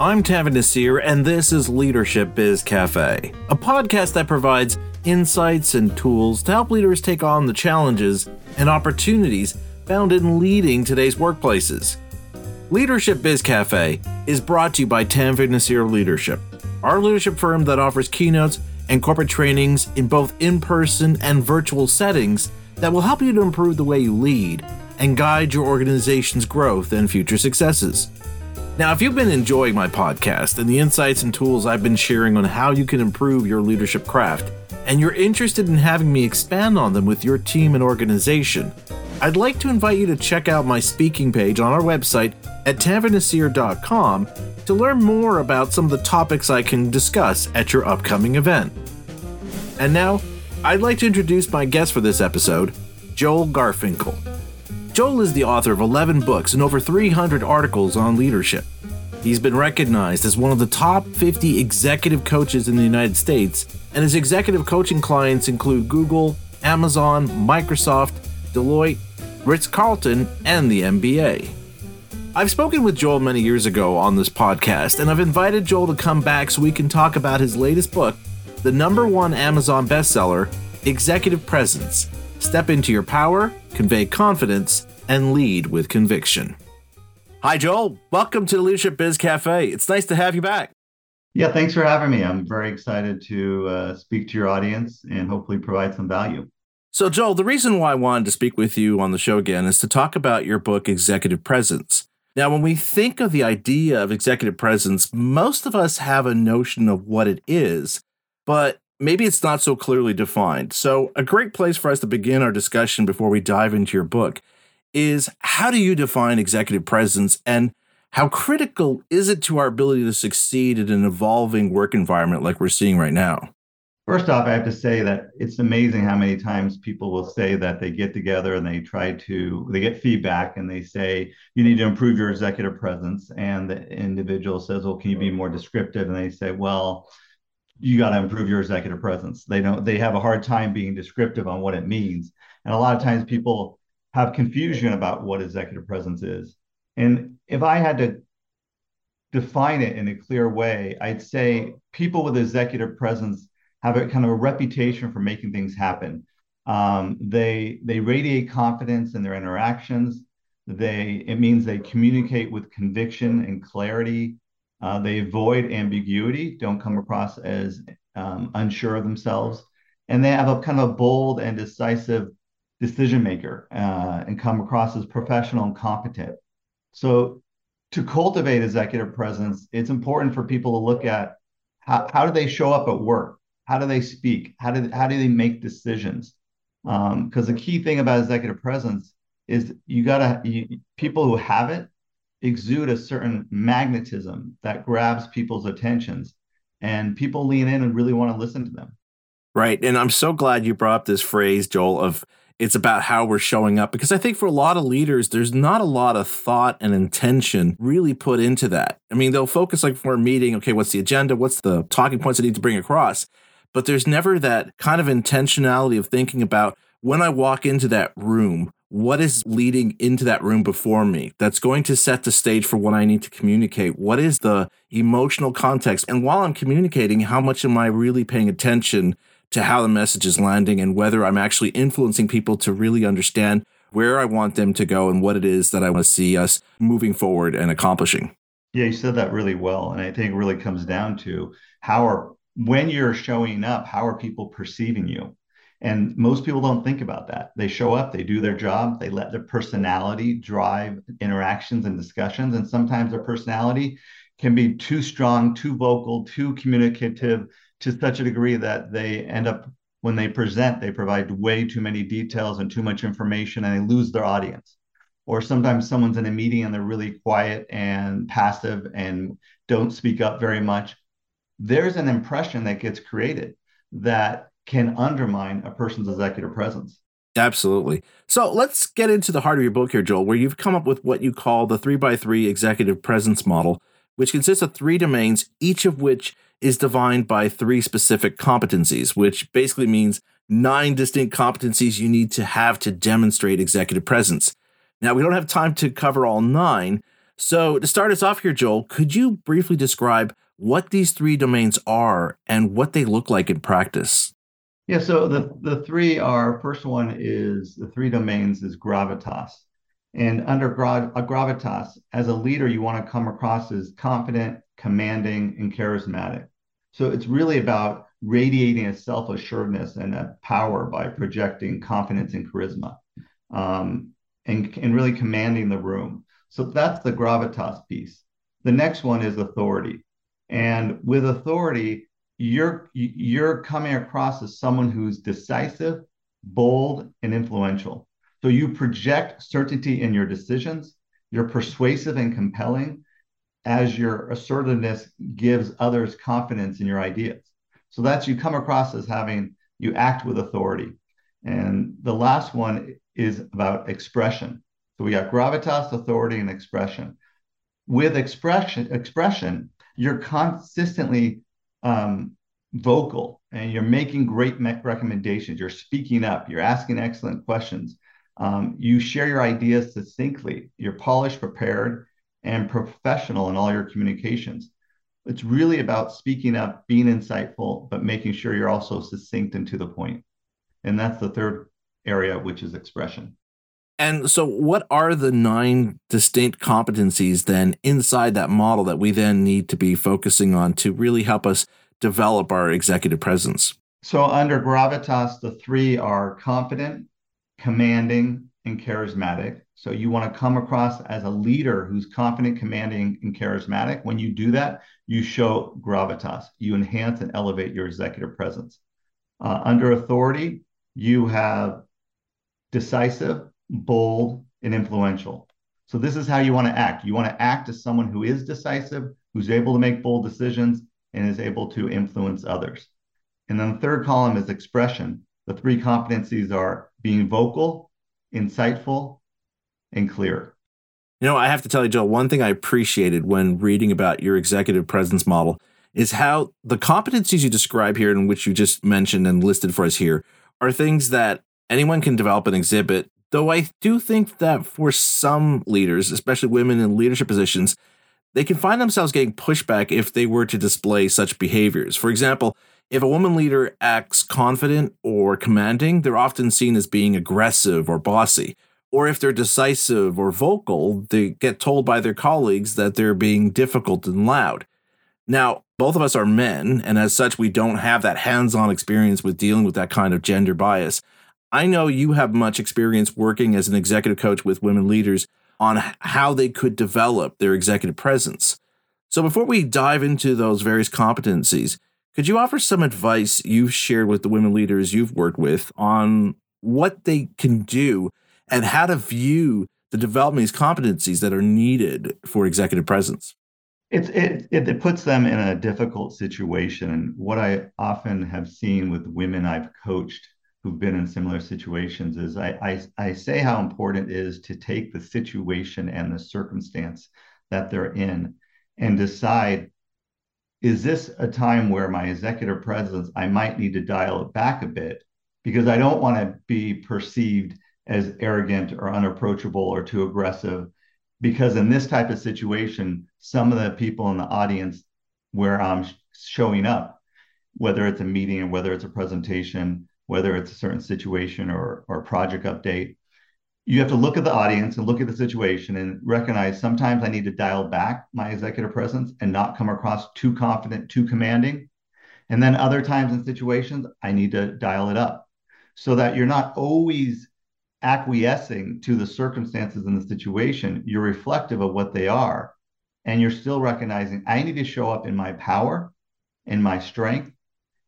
I'm Tanveer Naseer, and this is Leadership Biz Cafe, a podcast that provides insights and tools to help leaders take on the challenges and opportunities found in leading today's workplaces. Leadership Biz Cafe is brought to you by Tanveer Naseer Leadership, our leadership firm that offers keynotes and corporate trainings in both in person and virtual settings that will help you to improve the way you lead and guide your organization's growth and future successes. Now, if you've been enjoying my podcast and the insights and tools I've been sharing on how you can improve your leadership craft, and you're interested in having me expand on them with your team and organization, I'd like to invite you to check out my speaking page on our website at tanveernaseer.com to learn more about some of the topics I can discuss at your upcoming event. And now, I'd like to introduce my guest for this episode, Joel Garfinkle. Joel is the author of 11 books and over 300 articles on leadership. He's been recognized as one of the top 50 executive coaches in the United States, and his executive coaching clients include Google, Amazon, Microsoft, Deloitte, Ritz Carlton, and the NBA. I've spoken with Joel many years ago on this podcast, and I've invited Joel to come back so we can talk about his latest book, the number one Amazon bestseller, Executive Presence Step into your power, convey confidence, and lead with conviction. Hi, Joel. Welcome to the Leadership Biz Cafe. It's nice to have you back. Yeah, thanks for having me. I'm very excited to uh, speak to your audience and hopefully provide some value. So, Joel, the reason why I wanted to speak with you on the show again is to talk about your book, Executive Presence. Now, when we think of the idea of executive presence, most of us have a notion of what it is, but maybe it's not so clearly defined. So, a great place for us to begin our discussion before we dive into your book is how do you define executive presence and how critical is it to our ability to succeed in an evolving work environment like we're seeing right now? First off, I have to say that it's amazing how many times people will say that they get together and they try to, they get feedback and they say, you need to improve your executive presence. And the individual says, well, can you be more descriptive? And they say, well, you got to improve your executive presence. They don't, they have a hard time being descriptive on what it means. And a lot of times people have confusion about what executive presence is. And if I had to define it in a clear way, I'd say people with executive presence have a kind of a reputation for making things happen. Um, they they radiate confidence in their interactions. They it means they communicate with conviction and clarity. Uh, they avoid ambiguity, don't come across as um, unsure of themselves, and they have a kind of a bold and decisive decision maker uh, and come across as professional and competent. So, to cultivate executive presence, it's important for people to look at how, how do they show up at work? How do they speak? How do, how do they make decisions? Because um, the key thing about executive presence is you got to, people who have it exude a certain magnetism that grabs people's attentions and people lean in and really want to listen to them. Right. And I'm so glad you brought up this phrase, Joel, of it's about how we're showing up because I think for a lot of leaders, there's not a lot of thought and intention really put into that. I mean, they'll focus like for a meeting, okay, what's the agenda? What's the talking points I need to bring across? But there's never that kind of intentionality of thinking about when I walk into that room, what is leading into that room before me that's going to set the stage for what I need to communicate? What is the emotional context? And while I'm communicating, how much am I really paying attention to how the message is landing and whether I'm actually influencing people to really understand where I want them to go and what it is that I want to see us moving forward and accomplishing. Yeah, you said that really well. And I think it really comes down to how are, when you're showing up, how are people perceiving you? And most people don't think about that. They show up, they do their job, they let their personality drive interactions and discussions. And sometimes their personality can be too strong, too vocal, too communicative, to such a degree that they end up when they present they provide way too many details and too much information and they lose their audience. Or sometimes someone's in a meeting and they're really quiet and passive and don't speak up very much. There's an impression that gets created that can undermine a person's executive presence. Absolutely. So let's get into the heart of your book here, Joel, where you've come up with what you call the three by three executive presence model, which consists of three domains, each of which is defined by three specific competencies, which basically means nine distinct competencies you need to have to demonstrate executive presence. Now, we don't have time to cover all nine, So, to start us off here, Joel, could you briefly describe what these three domains are and what they look like in practice? Yeah, so the, the three are first one is the three domains is gravitas. And under gra- a gravitas, as a leader, you want to come across as confident, commanding, and charismatic. So it's really about radiating a self assuredness and a power by projecting confidence and charisma um, and, and really commanding the room. So that's the gravitas piece. The next one is authority. And with authority, you're you're coming across as someone who's decisive, bold, and influential. So you project certainty in your decisions. You're persuasive and compelling as your assertiveness gives others confidence in your ideas. So that's you come across as having you act with authority. And the last one is about expression. So we got gravitas, authority, and expression. With expression, expression, you're consistently um, vocal and you're making great me- recommendations. You're speaking up. You're asking excellent questions. Um, you share your ideas succinctly. You're polished, prepared, and professional in all your communications. It's really about speaking up, being insightful, but making sure you're also succinct and to the point. And that's the third area, which is expression. And so, what are the nine distinct competencies then inside that model that we then need to be focusing on to really help us develop our executive presence? So, under gravitas, the three are confident, commanding, and charismatic. So, you want to come across as a leader who's confident, commanding, and charismatic. When you do that, you show gravitas, you enhance and elevate your executive presence. Uh, under authority, you have decisive, bold, and influential. So this is how you want to act. You want to act as someone who is decisive, who's able to make bold decisions, and is able to influence others. And then the third column is expression. The three competencies are being vocal, insightful, and clear. You know, I have to tell you, Joel, one thing I appreciated when reading about your executive presence model is how the competencies you describe here, and which you just mentioned and listed for us here, are things that anyone can develop and exhibit. Though I do think that for some leaders, especially women in leadership positions, they can find themselves getting pushback if they were to display such behaviors. For example, if a woman leader acts confident or commanding, they're often seen as being aggressive or bossy. Or if they're decisive or vocal, they get told by their colleagues that they're being difficult and loud. Now, both of us are men, and as such, we don't have that hands on experience with dealing with that kind of gender bias. I know you have much experience working as an executive coach with women leaders on how they could develop their executive presence. So, before we dive into those various competencies, could you offer some advice you've shared with the women leaders you've worked with on what they can do and how to view the development these competencies that are needed for executive presence? It's, it, it puts them in a difficult situation. And what I often have seen with women I've coached who've been in similar situations is I, I, I say how important it is to take the situation and the circumstance that they're in and decide is this a time where my executive presence I might need to dial it back a bit because I don't want to be perceived as arrogant or unapproachable or too aggressive? Because in this type of situation some of the people in the audience where I'm showing up whether it's a meeting or whether it's a presentation whether it's a certain situation or, or project update, you have to look at the audience and look at the situation and recognize sometimes I need to dial back my executive presence and not come across too confident, too commanding. And then other times in situations, I need to dial it up so that you're not always acquiescing to the circumstances in the situation. You're reflective of what they are. And you're still recognizing I need to show up in my power, in my strength,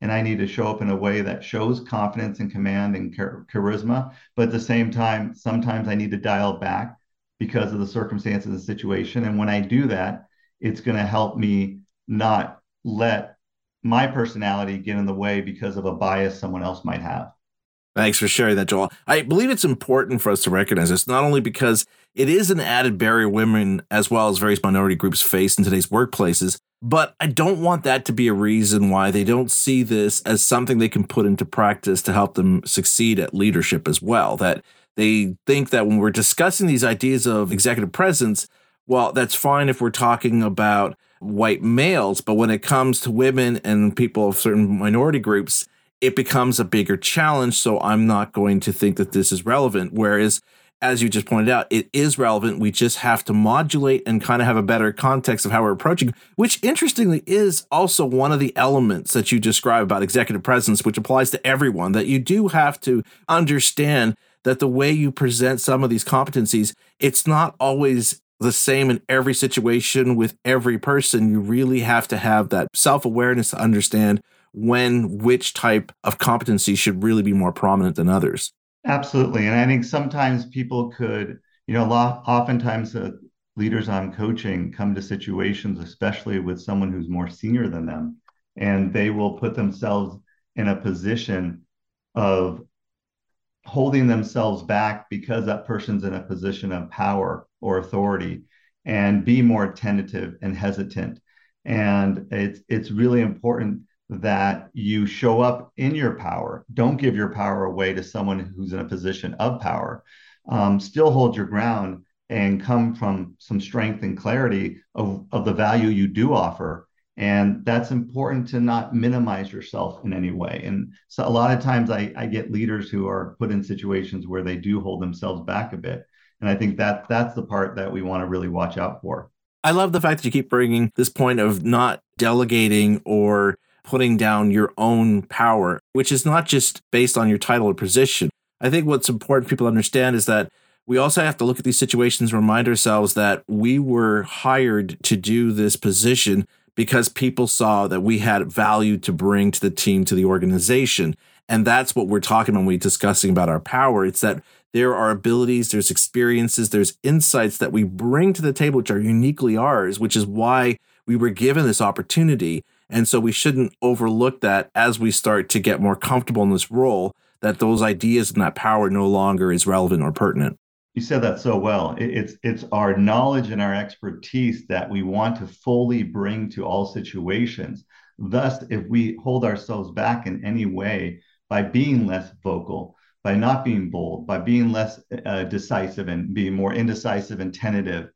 and I need to show up in a way that shows confidence and command and char- charisma. But at the same time, sometimes I need to dial back because of the circumstances and situation. And when I do that, it's going to help me not let my personality get in the way because of a bias someone else might have. Thanks for sharing that, Joel. I believe it's important for us to recognize this, not only because it is an added barrier women as well as various minority groups face in today's workplaces, but I don't want that to be a reason why they don't see this as something they can put into practice to help them succeed at leadership as well. That they think that when we're discussing these ideas of executive presence, well, that's fine if we're talking about white males, but when it comes to women and people of certain minority groups, it becomes a bigger challenge. So I'm not going to think that this is relevant. Whereas, as you just pointed out, it is relevant. We just have to modulate and kind of have a better context of how we're approaching, which interestingly is also one of the elements that you describe about executive presence, which applies to everyone, that you do have to understand that the way you present some of these competencies, it's not always the same in every situation with every person. You really have to have that self awareness to understand when which type of competency should really be more prominent than others. Absolutely. And I think sometimes people could, you know, lot, oftentimes leaders I'm coaching come to situations, especially with someone who's more senior than them, and they will put themselves in a position of holding themselves back because that person's in a position of power or authority and be more tentative and hesitant and it's it's really important that you show up in your power. Don't give your power away to someone who's in a position of power. Um, still hold your ground and come from some strength and clarity of, of the value you do offer. And that's important to not minimize yourself in any way. And so a lot of times I, I get leaders who are put in situations where they do hold themselves back a bit. And i think that that's the part that we want to really watch out for. I love the fact that you keep bringing this point of not delegating or putting down your own power which is not just based on your title or position i think what's important people understand is that we also have to look at these situations remind ourselves that we were hired to do this position because people saw that we had value to bring to the team, to the organization. And that's what we're talking when we're discussing about our power. It's that there are abilities, there's experiences, there's insights that we bring to the table, which are uniquely ours, which is why we were given this opportunity. And so we shouldn't overlook that as we start to get more comfortable in this role, that those ideas and that power no longer is relevant or pertinent. You said that so well. It's it's our knowledge and our expertise that we want to fully bring to all situations. Thus, if we hold ourselves back in any way by being less vocal, by not being bold, by being less uh, decisive and being more indecisive and tentative,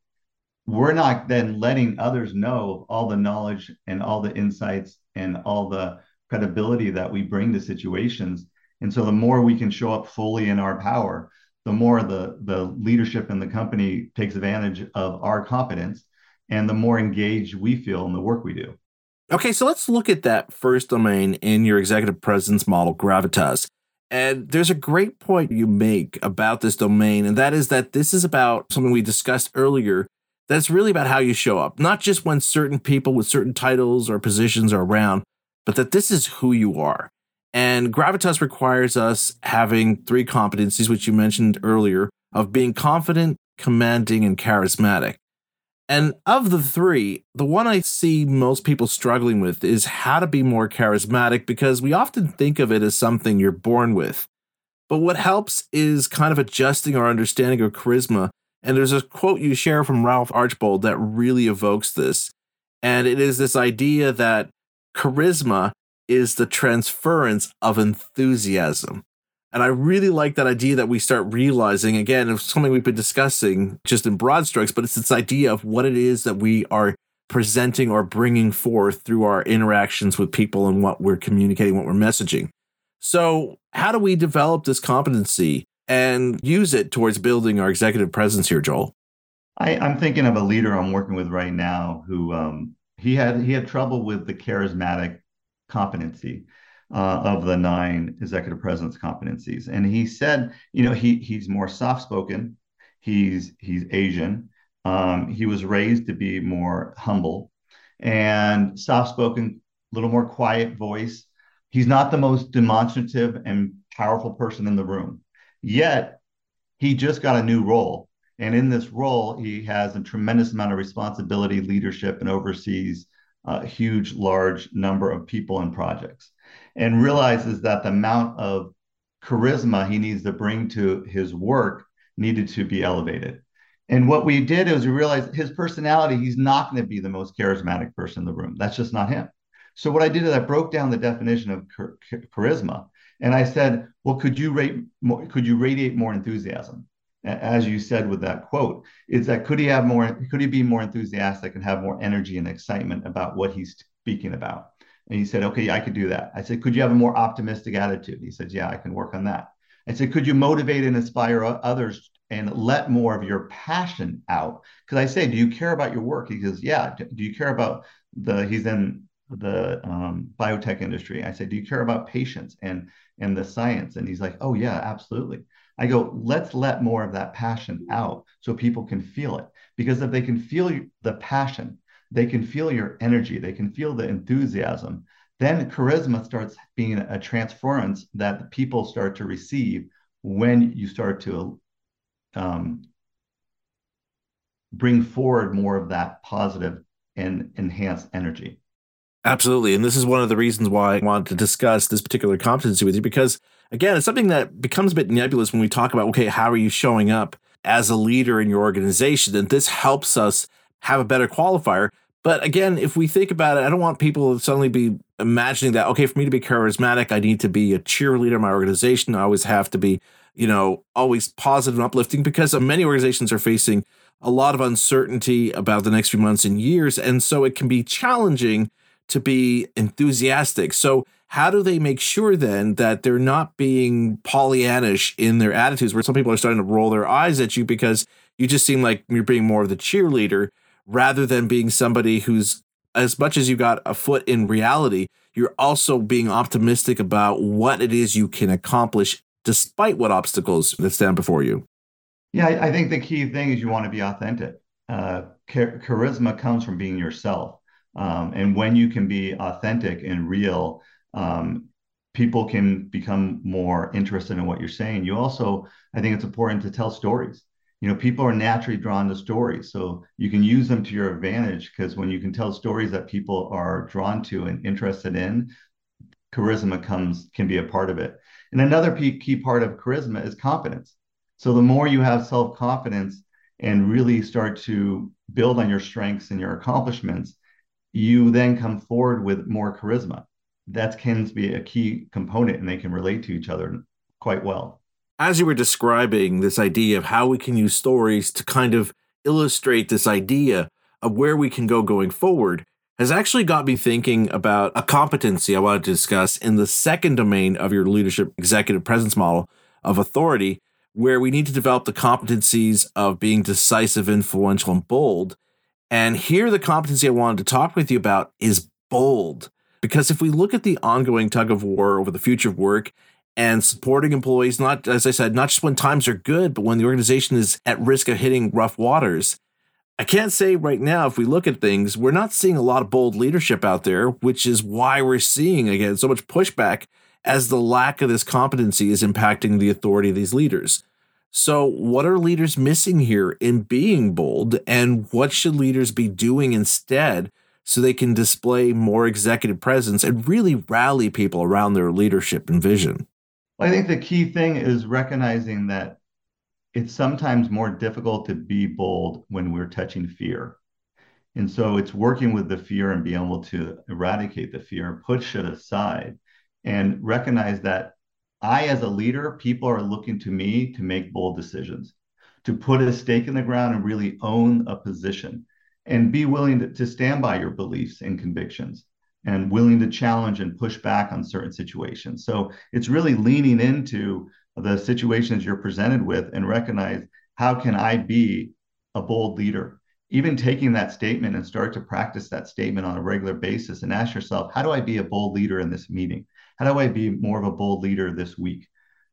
we're not then letting others know all the knowledge and all the insights and all the credibility that we bring to situations. And so the more we can show up fully in our power, the more the the leadership in the company takes advantage of our competence and the more engaged we feel in the work we do. Okay, so let's look at that first domain in your executive presence model, gravitas. And there's a great point you make about this domain, and that is that this is about something we discussed earlier. That's really about how you show up, not just when certain people with certain titles or positions are around, but that this is who you are. And gravitas requires us having three competencies, which you mentioned earlier, of being confident, commanding, and charismatic. And of the three, the one I see most people struggling with is how to be more charismatic because we often think of it as something you're born with. But what helps is kind of adjusting our understanding of charisma. And there's a quote you share from Ralph Archbold that really evokes this. And it is this idea that charisma is the transference of enthusiasm. And I really like that idea that we start realizing again, it's something we've been discussing just in broad strokes, but it's this idea of what it is that we are presenting or bringing forth through our interactions with people and what we're communicating, what we're messaging. So, how do we develop this competency and use it towards building our executive presence here, Joel? I, am thinking of a leader I'm working with right now who um, he had he had trouble with the charismatic competency uh, of the nine executive presence competencies. And he said, you know, he he's more soft spoken. He's he's Asian. Um, he was raised to be more humble and soft spoken, a little more quiet voice. He's not the most demonstrative and powerful person in the room. Yet he just got a new role. And in this role, he has a tremendous amount of responsibility, leadership, and oversees a huge, large number of people and projects, and realizes that the amount of charisma he needs to bring to his work needed to be elevated. And what we did is we realized his personality, he's not going to be the most charismatic person in the room. That's just not him. So what I did is I broke down the definition of charisma and I said, well, could you rate more, could you radiate more enthusiasm? as you said with that quote, is that could he have more, could he be more enthusiastic and have more energy and excitement about what he's speaking about? And he said, okay, I could do that. I said, could you have a more optimistic attitude? He said, yeah, I can work on that. I said, could you motivate and inspire others and let more of your passion out? Because I say, do you care about your work? He goes, yeah. Do you care about the, he's in the um, biotech industry. I say, do you care about patients and, and the science? And he's like, oh yeah, absolutely. I go, let's let more of that passion out so people can feel it. Because if they can feel the passion, they can feel your energy, they can feel the enthusiasm, then charisma starts being a transference that people start to receive when you start to um, bring forward more of that positive and enhanced energy. Absolutely. And this is one of the reasons why I wanted to discuss this particular competency with you because, again, it's something that becomes a bit nebulous when we talk about, okay, how are you showing up as a leader in your organization? And this helps us have a better qualifier. But again, if we think about it, I don't want people to suddenly be imagining that, okay, for me to be charismatic, I need to be a cheerleader in my organization. I always have to be, you know, always positive and uplifting because many organizations are facing a lot of uncertainty about the next few months and years. And so it can be challenging to be enthusiastic. So, how do they make sure then that they're not being Pollyannish in their attitudes, where some people are starting to roll their eyes at you because you just seem like you're being more of the cheerleader rather than being somebody who's, as much as you got a foot in reality, you're also being optimistic about what it is you can accomplish despite what obstacles that stand before you? Yeah, I think the key thing is you want to be authentic. Uh, char- charisma comes from being yourself. Um, and when you can be authentic and real, um, people can become more interested in what you're saying. You also, I think it's important to tell stories. You know, people are naturally drawn to stories, so you can use them to your advantage because when you can tell stories that people are drawn to and interested in, charisma comes can be a part of it. And another key part of charisma is confidence. So the more you have self confidence and really start to build on your strengths and your accomplishments, you then come forward with more charisma. That can be a key component and they can relate to each other quite well. As you were describing this idea of how we can use stories to kind of illustrate this idea of where we can go going forward, has actually got me thinking about a competency I wanted to discuss in the second domain of your leadership executive presence model of authority, where we need to develop the competencies of being decisive, influential, and bold. And here, the competency I wanted to talk with you about is bold. Because if we look at the ongoing tug of war over the future of work and supporting employees, not, as I said, not just when times are good, but when the organization is at risk of hitting rough waters, I can't say right now, if we look at things, we're not seeing a lot of bold leadership out there, which is why we're seeing, again, so much pushback as the lack of this competency is impacting the authority of these leaders. So, what are leaders missing here in being bold, and what should leaders be doing instead so they can display more executive presence and really rally people around their leadership and vision? I think the key thing is recognizing that it's sometimes more difficult to be bold when we're touching fear. And so it's working with the fear and being able to eradicate the fear, push it aside, and recognize that I, as a leader, people are looking to me to make bold decisions, to put a stake in the ground and really own a position and be willing to, to stand by your beliefs and convictions and willing to challenge and push back on certain situations. So it's really leaning into the situations you're presented with and recognize how can I be a bold leader? Even taking that statement and start to practice that statement on a regular basis and ask yourself, how do I be a bold leader in this meeting? How do I be more of a bold leader this week?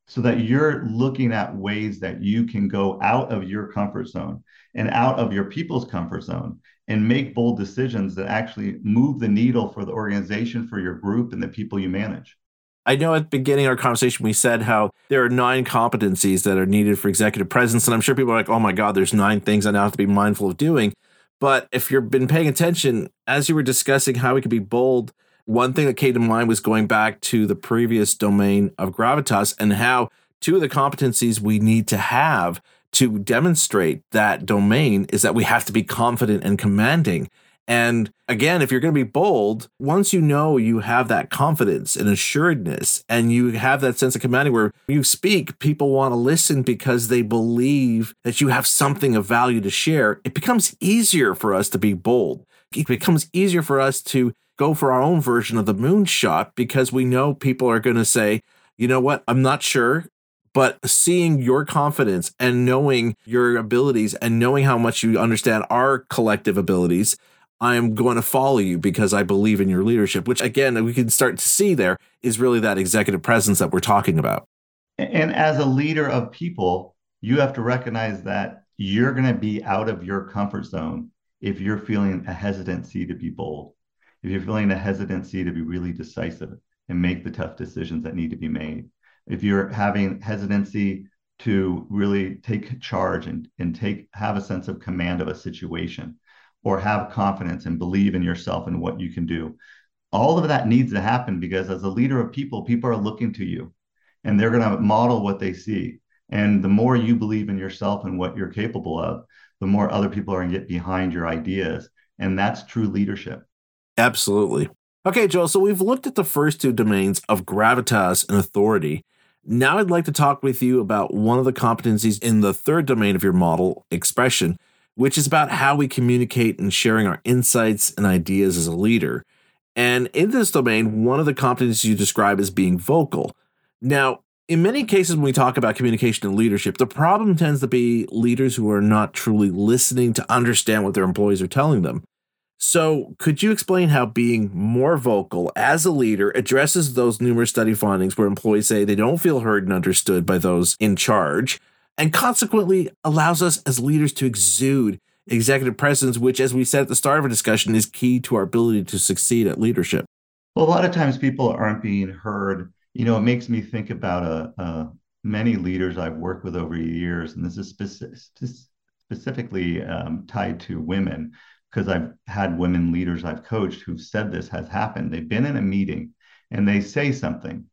So that you're looking at ways that you can go out of your comfort zone and out of your people's comfort zone and make bold decisions that actually move the needle for the organization, for your group, and the people you manage. I know at the beginning of our conversation, we said how there are nine competencies that are needed for executive presence. And I'm sure people are like, oh my God, there's nine things I now have to be mindful of doing. But if you've been paying attention, as you were discussing how we could be bold one thing that came to mind was going back to the previous domain of gravitas and how two of the competencies we need to have to demonstrate that domain is that we have to be confident and commanding. And again, if you're going to be bold, once you know you have that confidence and assuredness and you have that sense of commanding where you speak, people want to listen because they believe that you have something of value to share, it becomes easier for us to be bold. It becomes easier for us to go for our own version of the moonshot because we know people are going to say, you know what, I'm not sure. But seeing your confidence and knowing your abilities and knowing how much you understand our collective abilities, I am going to follow you because I believe in your leadership, which again, we can start to see there is really that executive presence that we're talking about. And as a leader of people, you have to recognize that you're going to be out of your comfort zone if you're feeling a hesitancy to be bold, if you're feeling a hesitancy to be really decisive and make the tough decisions that need to be made, if you're having hesitancy to really take charge and, and take have a sense of command of a situation or have confidence and believe in yourself and what you can do. All of that needs to happen because as a leader of people, people are looking to you and they're going to model what they see. And the more you believe in yourself and what you're capable of, the more other people are going to get behind your ideas. And that's true leadership. Absolutely. Okay, Joel, so we've looked at the first two domains of gravitas and authority. Now I'd like to talk with you about one of the competencies in the third domain of your model, expression, which is about how we communicate and sharing our insights and ideas as a leader. And in this domain, one of the competencies you describe is being vocal. Now, in many cases, when we talk about communication and leadership, the problem tends to be leaders who are not truly listening to understand what their employees are telling them. So, could you explain how being more vocal as a leader addresses those numerous study findings where employees say they don't feel heard and understood by those in charge? and consequently allows us as leaders to exude executive presence, which, as we said at the start of our discussion, is key to our ability to succeed at leadership. Well, a lot of times people aren't being heard. You know, it makes me think about a, a many leaders I've worked with over years, and this is specific, specifically um, tied to women because I've had women leaders I've coached who've said this has happened. They've been in a meeting and they say something,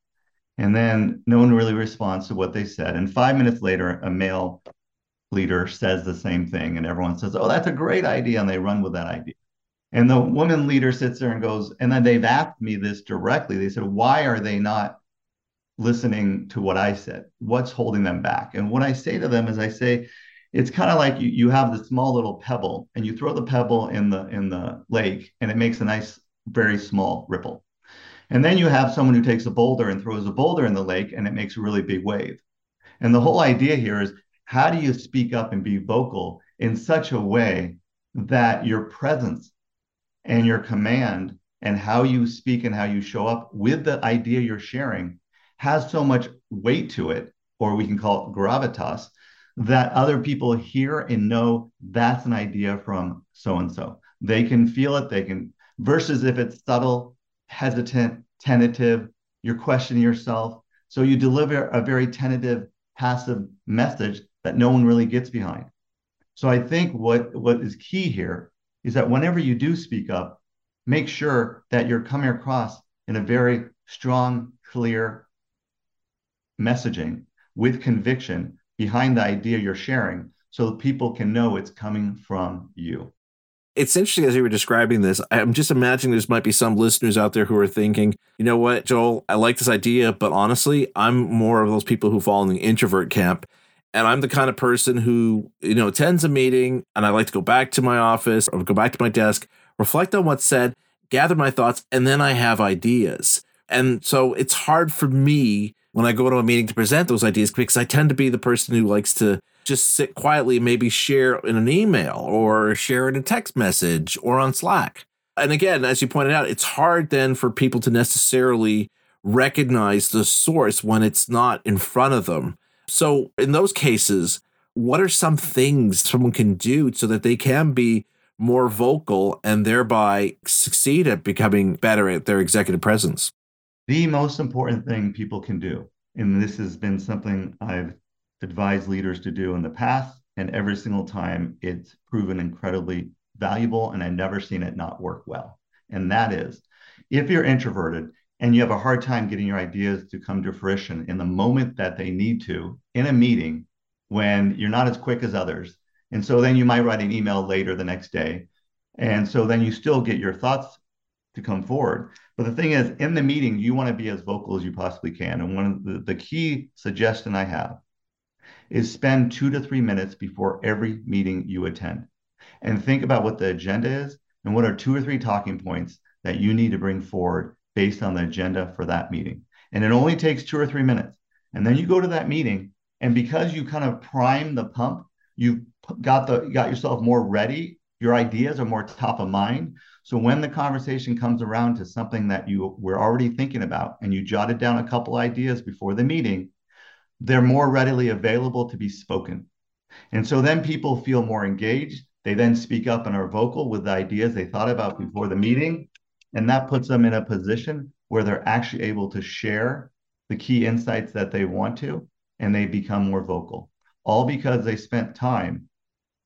and then no one really responds to what they said. And five minutes later, a male leader says the same thing, and everyone says, Oh, that's a great idea. And they run with that idea. And the woman leader sits there and goes, and then they've asked me this directly. They said, Why are they not listening to what I said? What's holding them back? And what I say to them is, I say, it's kind of like you, you have this small little pebble and you throw the pebble in the in the lake and it makes a nice very small ripple and then you have someone who takes a boulder and throws a boulder in the lake and it makes a really big wave. And the whole idea here is how do you speak up and be vocal in such a way that your presence and your command and how you speak and how you show up with the idea you're sharing has so much weight to it, or we can call it gravitas, that other people hear and know that's an idea from so and so. They can feel it, they can, versus if it's subtle hesitant, tentative, you're questioning yourself. So you deliver a very tentative, passive message that no one really gets behind. So I think what, what is key here is that whenever you do speak up, make sure that you're coming across in a very strong, clear messaging with conviction behind the idea you're sharing so that people can know it's coming from you it's interesting as you were describing this. I'm just imagining there's might be some listeners out there who are thinking, you know what, Joel, I like this idea, but honestly, I'm more of those people who fall in the introvert camp. And I'm the kind of person who, you know, attends a meeting and I like to go back to my office or go back to my desk, reflect on what's said, gather my thoughts, and then I have ideas. And so it's hard for me when I go to a meeting to present those ideas because I tend to be the person who likes to just sit quietly, and maybe share in an email or share in a text message or on Slack. And again, as you pointed out, it's hard then for people to necessarily recognize the source when it's not in front of them. So, in those cases, what are some things someone can do so that they can be more vocal and thereby succeed at becoming better at their executive presence? The most important thing people can do, and this has been something I've advised leaders to do in the past. And every single time it's proven incredibly valuable, and I've never seen it not work well. And that is if you're introverted and you have a hard time getting your ideas to come to fruition in the moment that they need to in a meeting when you're not as quick as others. And so then you might write an email later the next day And so then you still get your thoughts to come forward. But the thing is, in the meeting, you want to be as vocal as you possibly can. And one of the, the key suggestion I have is spend two to three minutes before every meeting you attend and think about what the agenda is and what are two or three talking points that you need to bring forward based on the agenda for that meeting. And it only takes two or three minutes. And then you go to that meeting, and because you kind of prime the pump, you got the got yourself more ready. Your ideas are more top of mind. So when the conversation comes around to something that you were already thinking about, and you jotted down a couple ideas before the meeting, they're more readily available to be spoken. And so then people feel more engaged. They then speak up and are vocal with the ideas they thought about before the meeting. And that puts them in a position where they're actually able to share the key insights that they want to, and they become more vocal, all because they spent time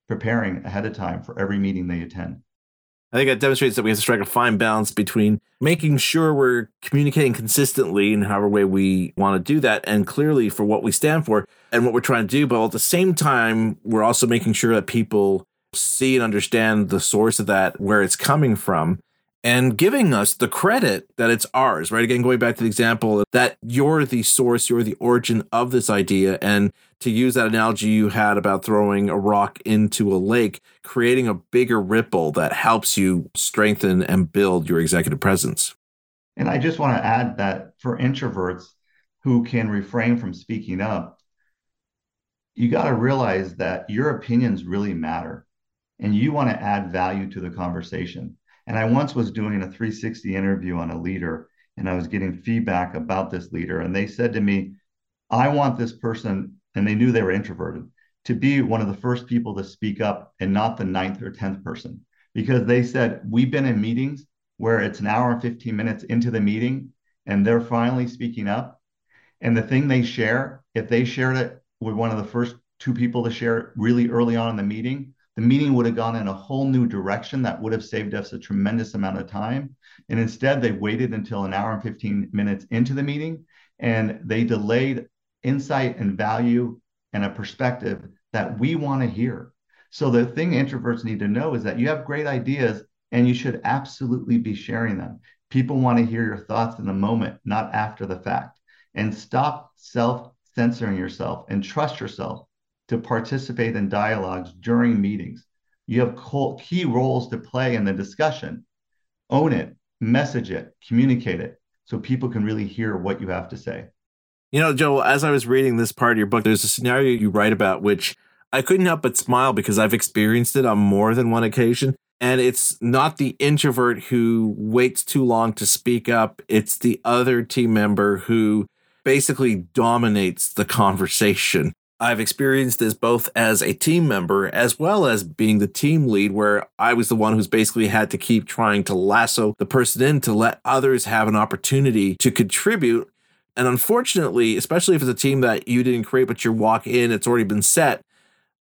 preparing ahead of time for every meeting they attend. I think that demonstrates that we have to strike a fine balance between making sure we're communicating consistently in however way we want to do that and clearly for what we stand for and what we're trying to do. But at the same time, we're also making sure that people see and understand the source of that, where it's coming from and giving us the credit that it's ours, right? Again, going back to the example that you're the source, you're the origin of this idea. And to use that analogy you had about throwing a rock into a lake, creating a bigger ripple that helps you strengthen and build your executive presence. And I just want to add that for introverts who can refrain from speaking up, you got to realize that your opinions really matter and you want to add value to the conversation and I once was doing a 360 interview on a leader, and I was getting feedback about this leader. And they said to me, I want this person, and they knew they were introverted, to be one of the first people to speak up and not the ninth or 10th person. Because they said, We've been in meetings where it's an hour and 15 minutes into the meeting, and they're finally speaking up. And the thing they share, if they shared it with one of the first two people to share it really early on in the meeting, the meeting would have gone in a whole new direction that would have saved us a tremendous amount of time. And instead, they waited until an hour and 15 minutes into the meeting and they delayed insight and value and a perspective that we want to hear. So, the thing introverts need to know is that you have great ideas and you should absolutely be sharing them. People want to hear your thoughts in the moment, not after the fact. And stop self censoring yourself and trust yourself to participate in dialogues during meetings. You have key roles to play in the discussion. Own it, message it, communicate it so people can really hear what you have to say. You know, Joe, as I was reading this part of your book, there's a scenario you write about which I couldn't help but smile because I've experienced it on more than one occasion. And it's not the introvert who waits too long to speak up, it's the other team member who basically dominates the conversation. I've experienced this both as a team member as well as being the team lead, where I was the one who's basically had to keep trying to lasso the person in to let others have an opportunity to contribute. And unfortunately, especially if it's a team that you didn't create, but you walk in, it's already been set.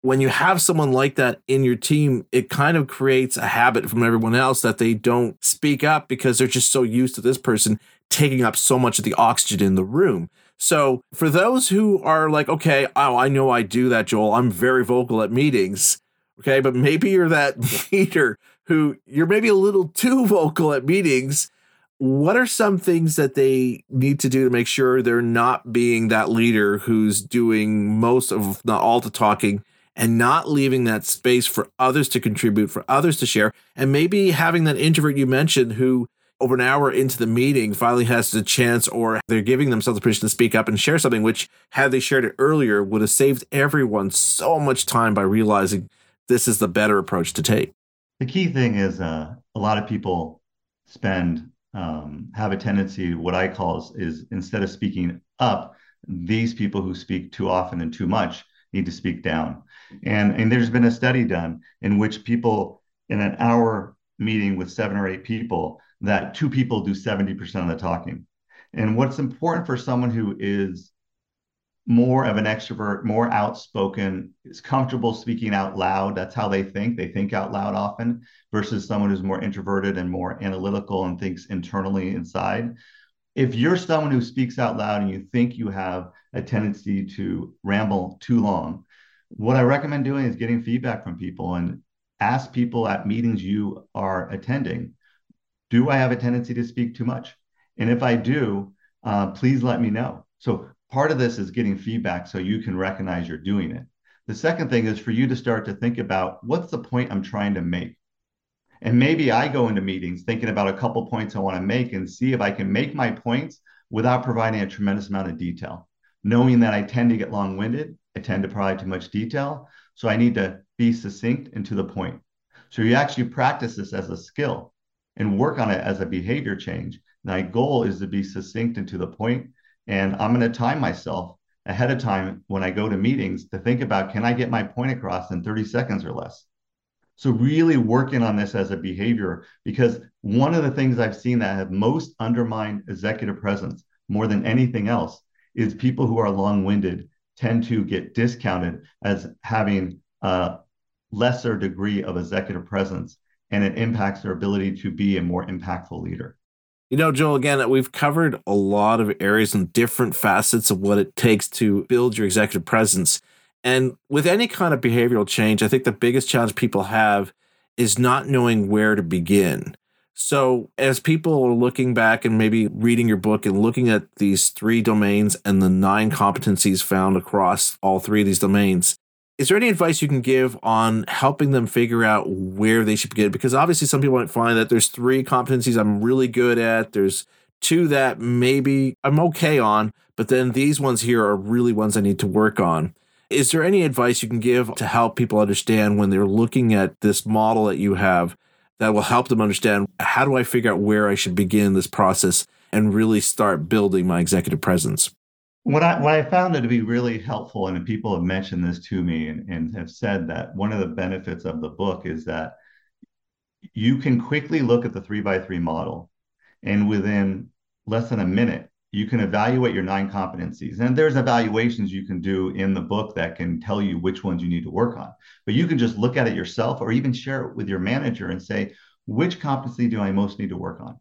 When you have someone like that in your team, it kind of creates a habit from everyone else that they don't speak up because they're just so used to this person taking up so much of the oxygen in the room. So for those who are like, okay, oh, I know I do that, Joel. I'm very vocal at meetings. Okay, but maybe you're that leader who you're maybe a little too vocal at meetings. What are some things that they need to do to make sure they're not being that leader who's doing most of not all the talking and not leaving that space for others to contribute, for others to share, and maybe having that introvert you mentioned who over an hour into the meeting finally has the chance or they're giving themselves the permission to speak up and share something which had they shared it earlier would have saved everyone so much time by realizing this is the better approach to take. The key thing is uh, a lot of people spend um, have a tendency what i call is, is instead of speaking up these people who speak too often and too much need to speak down. And and there's been a study done in which people in an hour meeting with seven or eight people that two people do 70% of the talking. And what's important for someone who is more of an extrovert, more outspoken, is comfortable speaking out loud. That's how they think. They think out loud often, versus someone who's more introverted and more analytical and thinks internally inside. If you're someone who speaks out loud and you think you have a tendency to ramble too long, what I recommend doing is getting feedback from people and ask people at meetings you are attending, do I have a tendency to speak too much? And if I do, uh, please let me know. So part of this is getting feedback so you can recognize you're doing it. The second thing is for you to start to think about what's the point I'm trying to make? And maybe I go into meetings thinking about a couple points I want to make and see if I can make my points without providing a tremendous amount of detail. Knowing that I tend to get long winded, I tend to provide too much detail. So I need to be succinct and to the point. So you actually practice this as a skill and work on it as a behavior change. My goal is to be succinct and to the point, And I'm going to time myself ahead of time when I go to meetings to think about can I get my point across in 30 seconds or less? So really working on this as a behavior, because one of the things I've seen that have most undermined executive presence more than anything else is people who are long-winded tend to get discounted as having a lesser degree of executive presence, and it impacts their ability to be a more impactful leader. You know, Joel, again, we've covered a lot of areas and different facets of what it takes to build your executive presence. And with any kind of behavioral change, I think the biggest challenge people have is not knowing where to begin. So, as people are looking back and maybe reading your book and looking at these three domains and the nine competencies found across all three of these domains, is there any advice you can give on helping them figure out where they should begin? Because obviously, some people might find that there's three competencies I'm really good at, there's two that maybe I'm okay on, but then these ones here are really ones I need to work on. Is there any advice you can give to help people understand when they're looking at this model that you have that will help them understand how do I figure out where I should begin this process and really start building my executive presence? What I, what I found it to be really helpful, and people have mentioned this to me and, and have said that one of the benefits of the book is that you can quickly look at the three by three model and within less than a minute you can evaluate your nine competencies. And there's evaluations you can do in the book that can tell you which ones you need to work on. But you can just look at it yourself or even share it with your manager and say which competency do i most need to work on?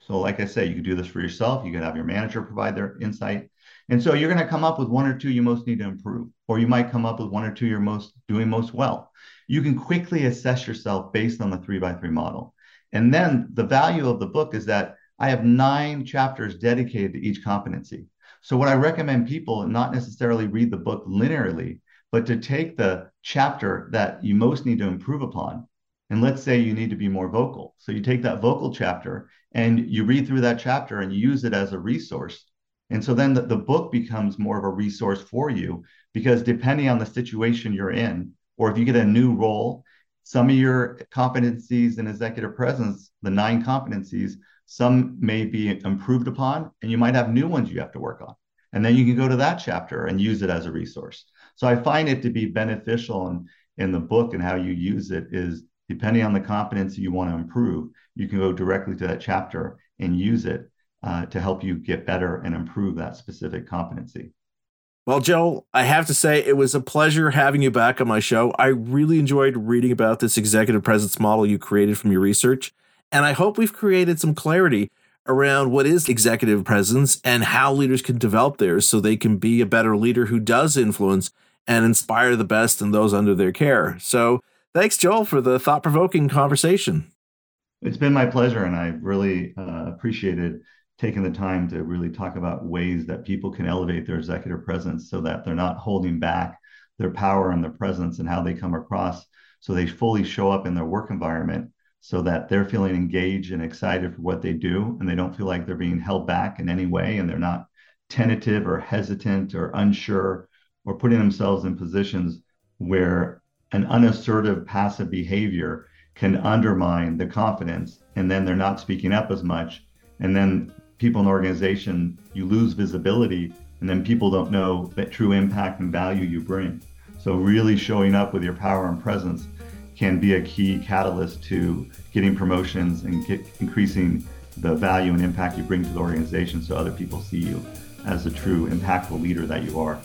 So like i say you can do this for yourself. You can have your manager provide their insight and so you're going to come up with one or two you most need to improve or you might come up with one or two you're most doing most well you can quickly assess yourself based on the three by three model and then the value of the book is that I have nine chapters dedicated to each competency. So, what I recommend people not necessarily read the book linearly, but to take the chapter that you most need to improve upon. And let's say you need to be more vocal. So, you take that vocal chapter and you read through that chapter and you use it as a resource. And so then the, the book becomes more of a resource for you because depending on the situation you're in, or if you get a new role, some of your competencies in executive presence, the nine competencies, some may be improved upon, and you might have new ones you have to work on. And then you can go to that chapter and use it as a resource. So I find it to be beneficial in, in the book and how you use it is depending on the competency you want to improve, you can go directly to that chapter and use it uh, to help you get better and improve that specific competency. Well, Joe, I have to say it was a pleasure having you back on my show. I really enjoyed reading about this executive presence model you created from your research. And I hope we've created some clarity around what is executive presence and how leaders can develop theirs so they can be a better leader who does influence and inspire the best in those under their care. So, thanks, Joel, for the thought provoking conversation. It's been my pleasure, and I really uh, appreciated taking the time to really talk about ways that people can elevate their executive presence so that they're not holding back their power and their presence and how they come across. So they fully show up in their work environment so that they're feeling engaged and excited for what they do and they don't feel like they're being held back in any way and they're not tentative or hesitant or unsure or putting themselves in positions where an unassertive passive behavior can undermine the confidence and then they're not speaking up as much and then people in the organization you lose visibility and then people don't know that true impact and value you bring so really showing up with your power and presence can be a key catalyst to getting promotions and get, increasing the value and impact you bring to the organization so other people see you as the true impactful leader that you are.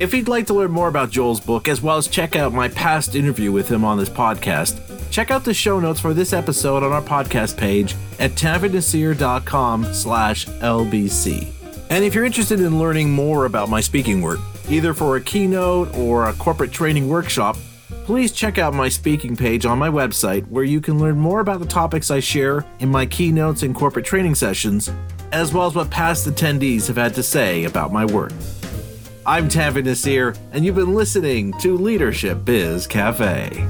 If you'd like to learn more about Joel's book, as well as check out my past interview with him on this podcast, check out the show notes for this episode on our podcast page at tanveernaseer.com slash LBC. And if you're interested in learning more about my speaking work, either for a keynote or a corporate training workshop, please check out my speaking page on my website where you can learn more about the topics I share in my keynotes and corporate training sessions, as well as what past attendees have had to say about my work. I'm Tanveer Naseer, and you've been listening to Leadership Biz Cafe.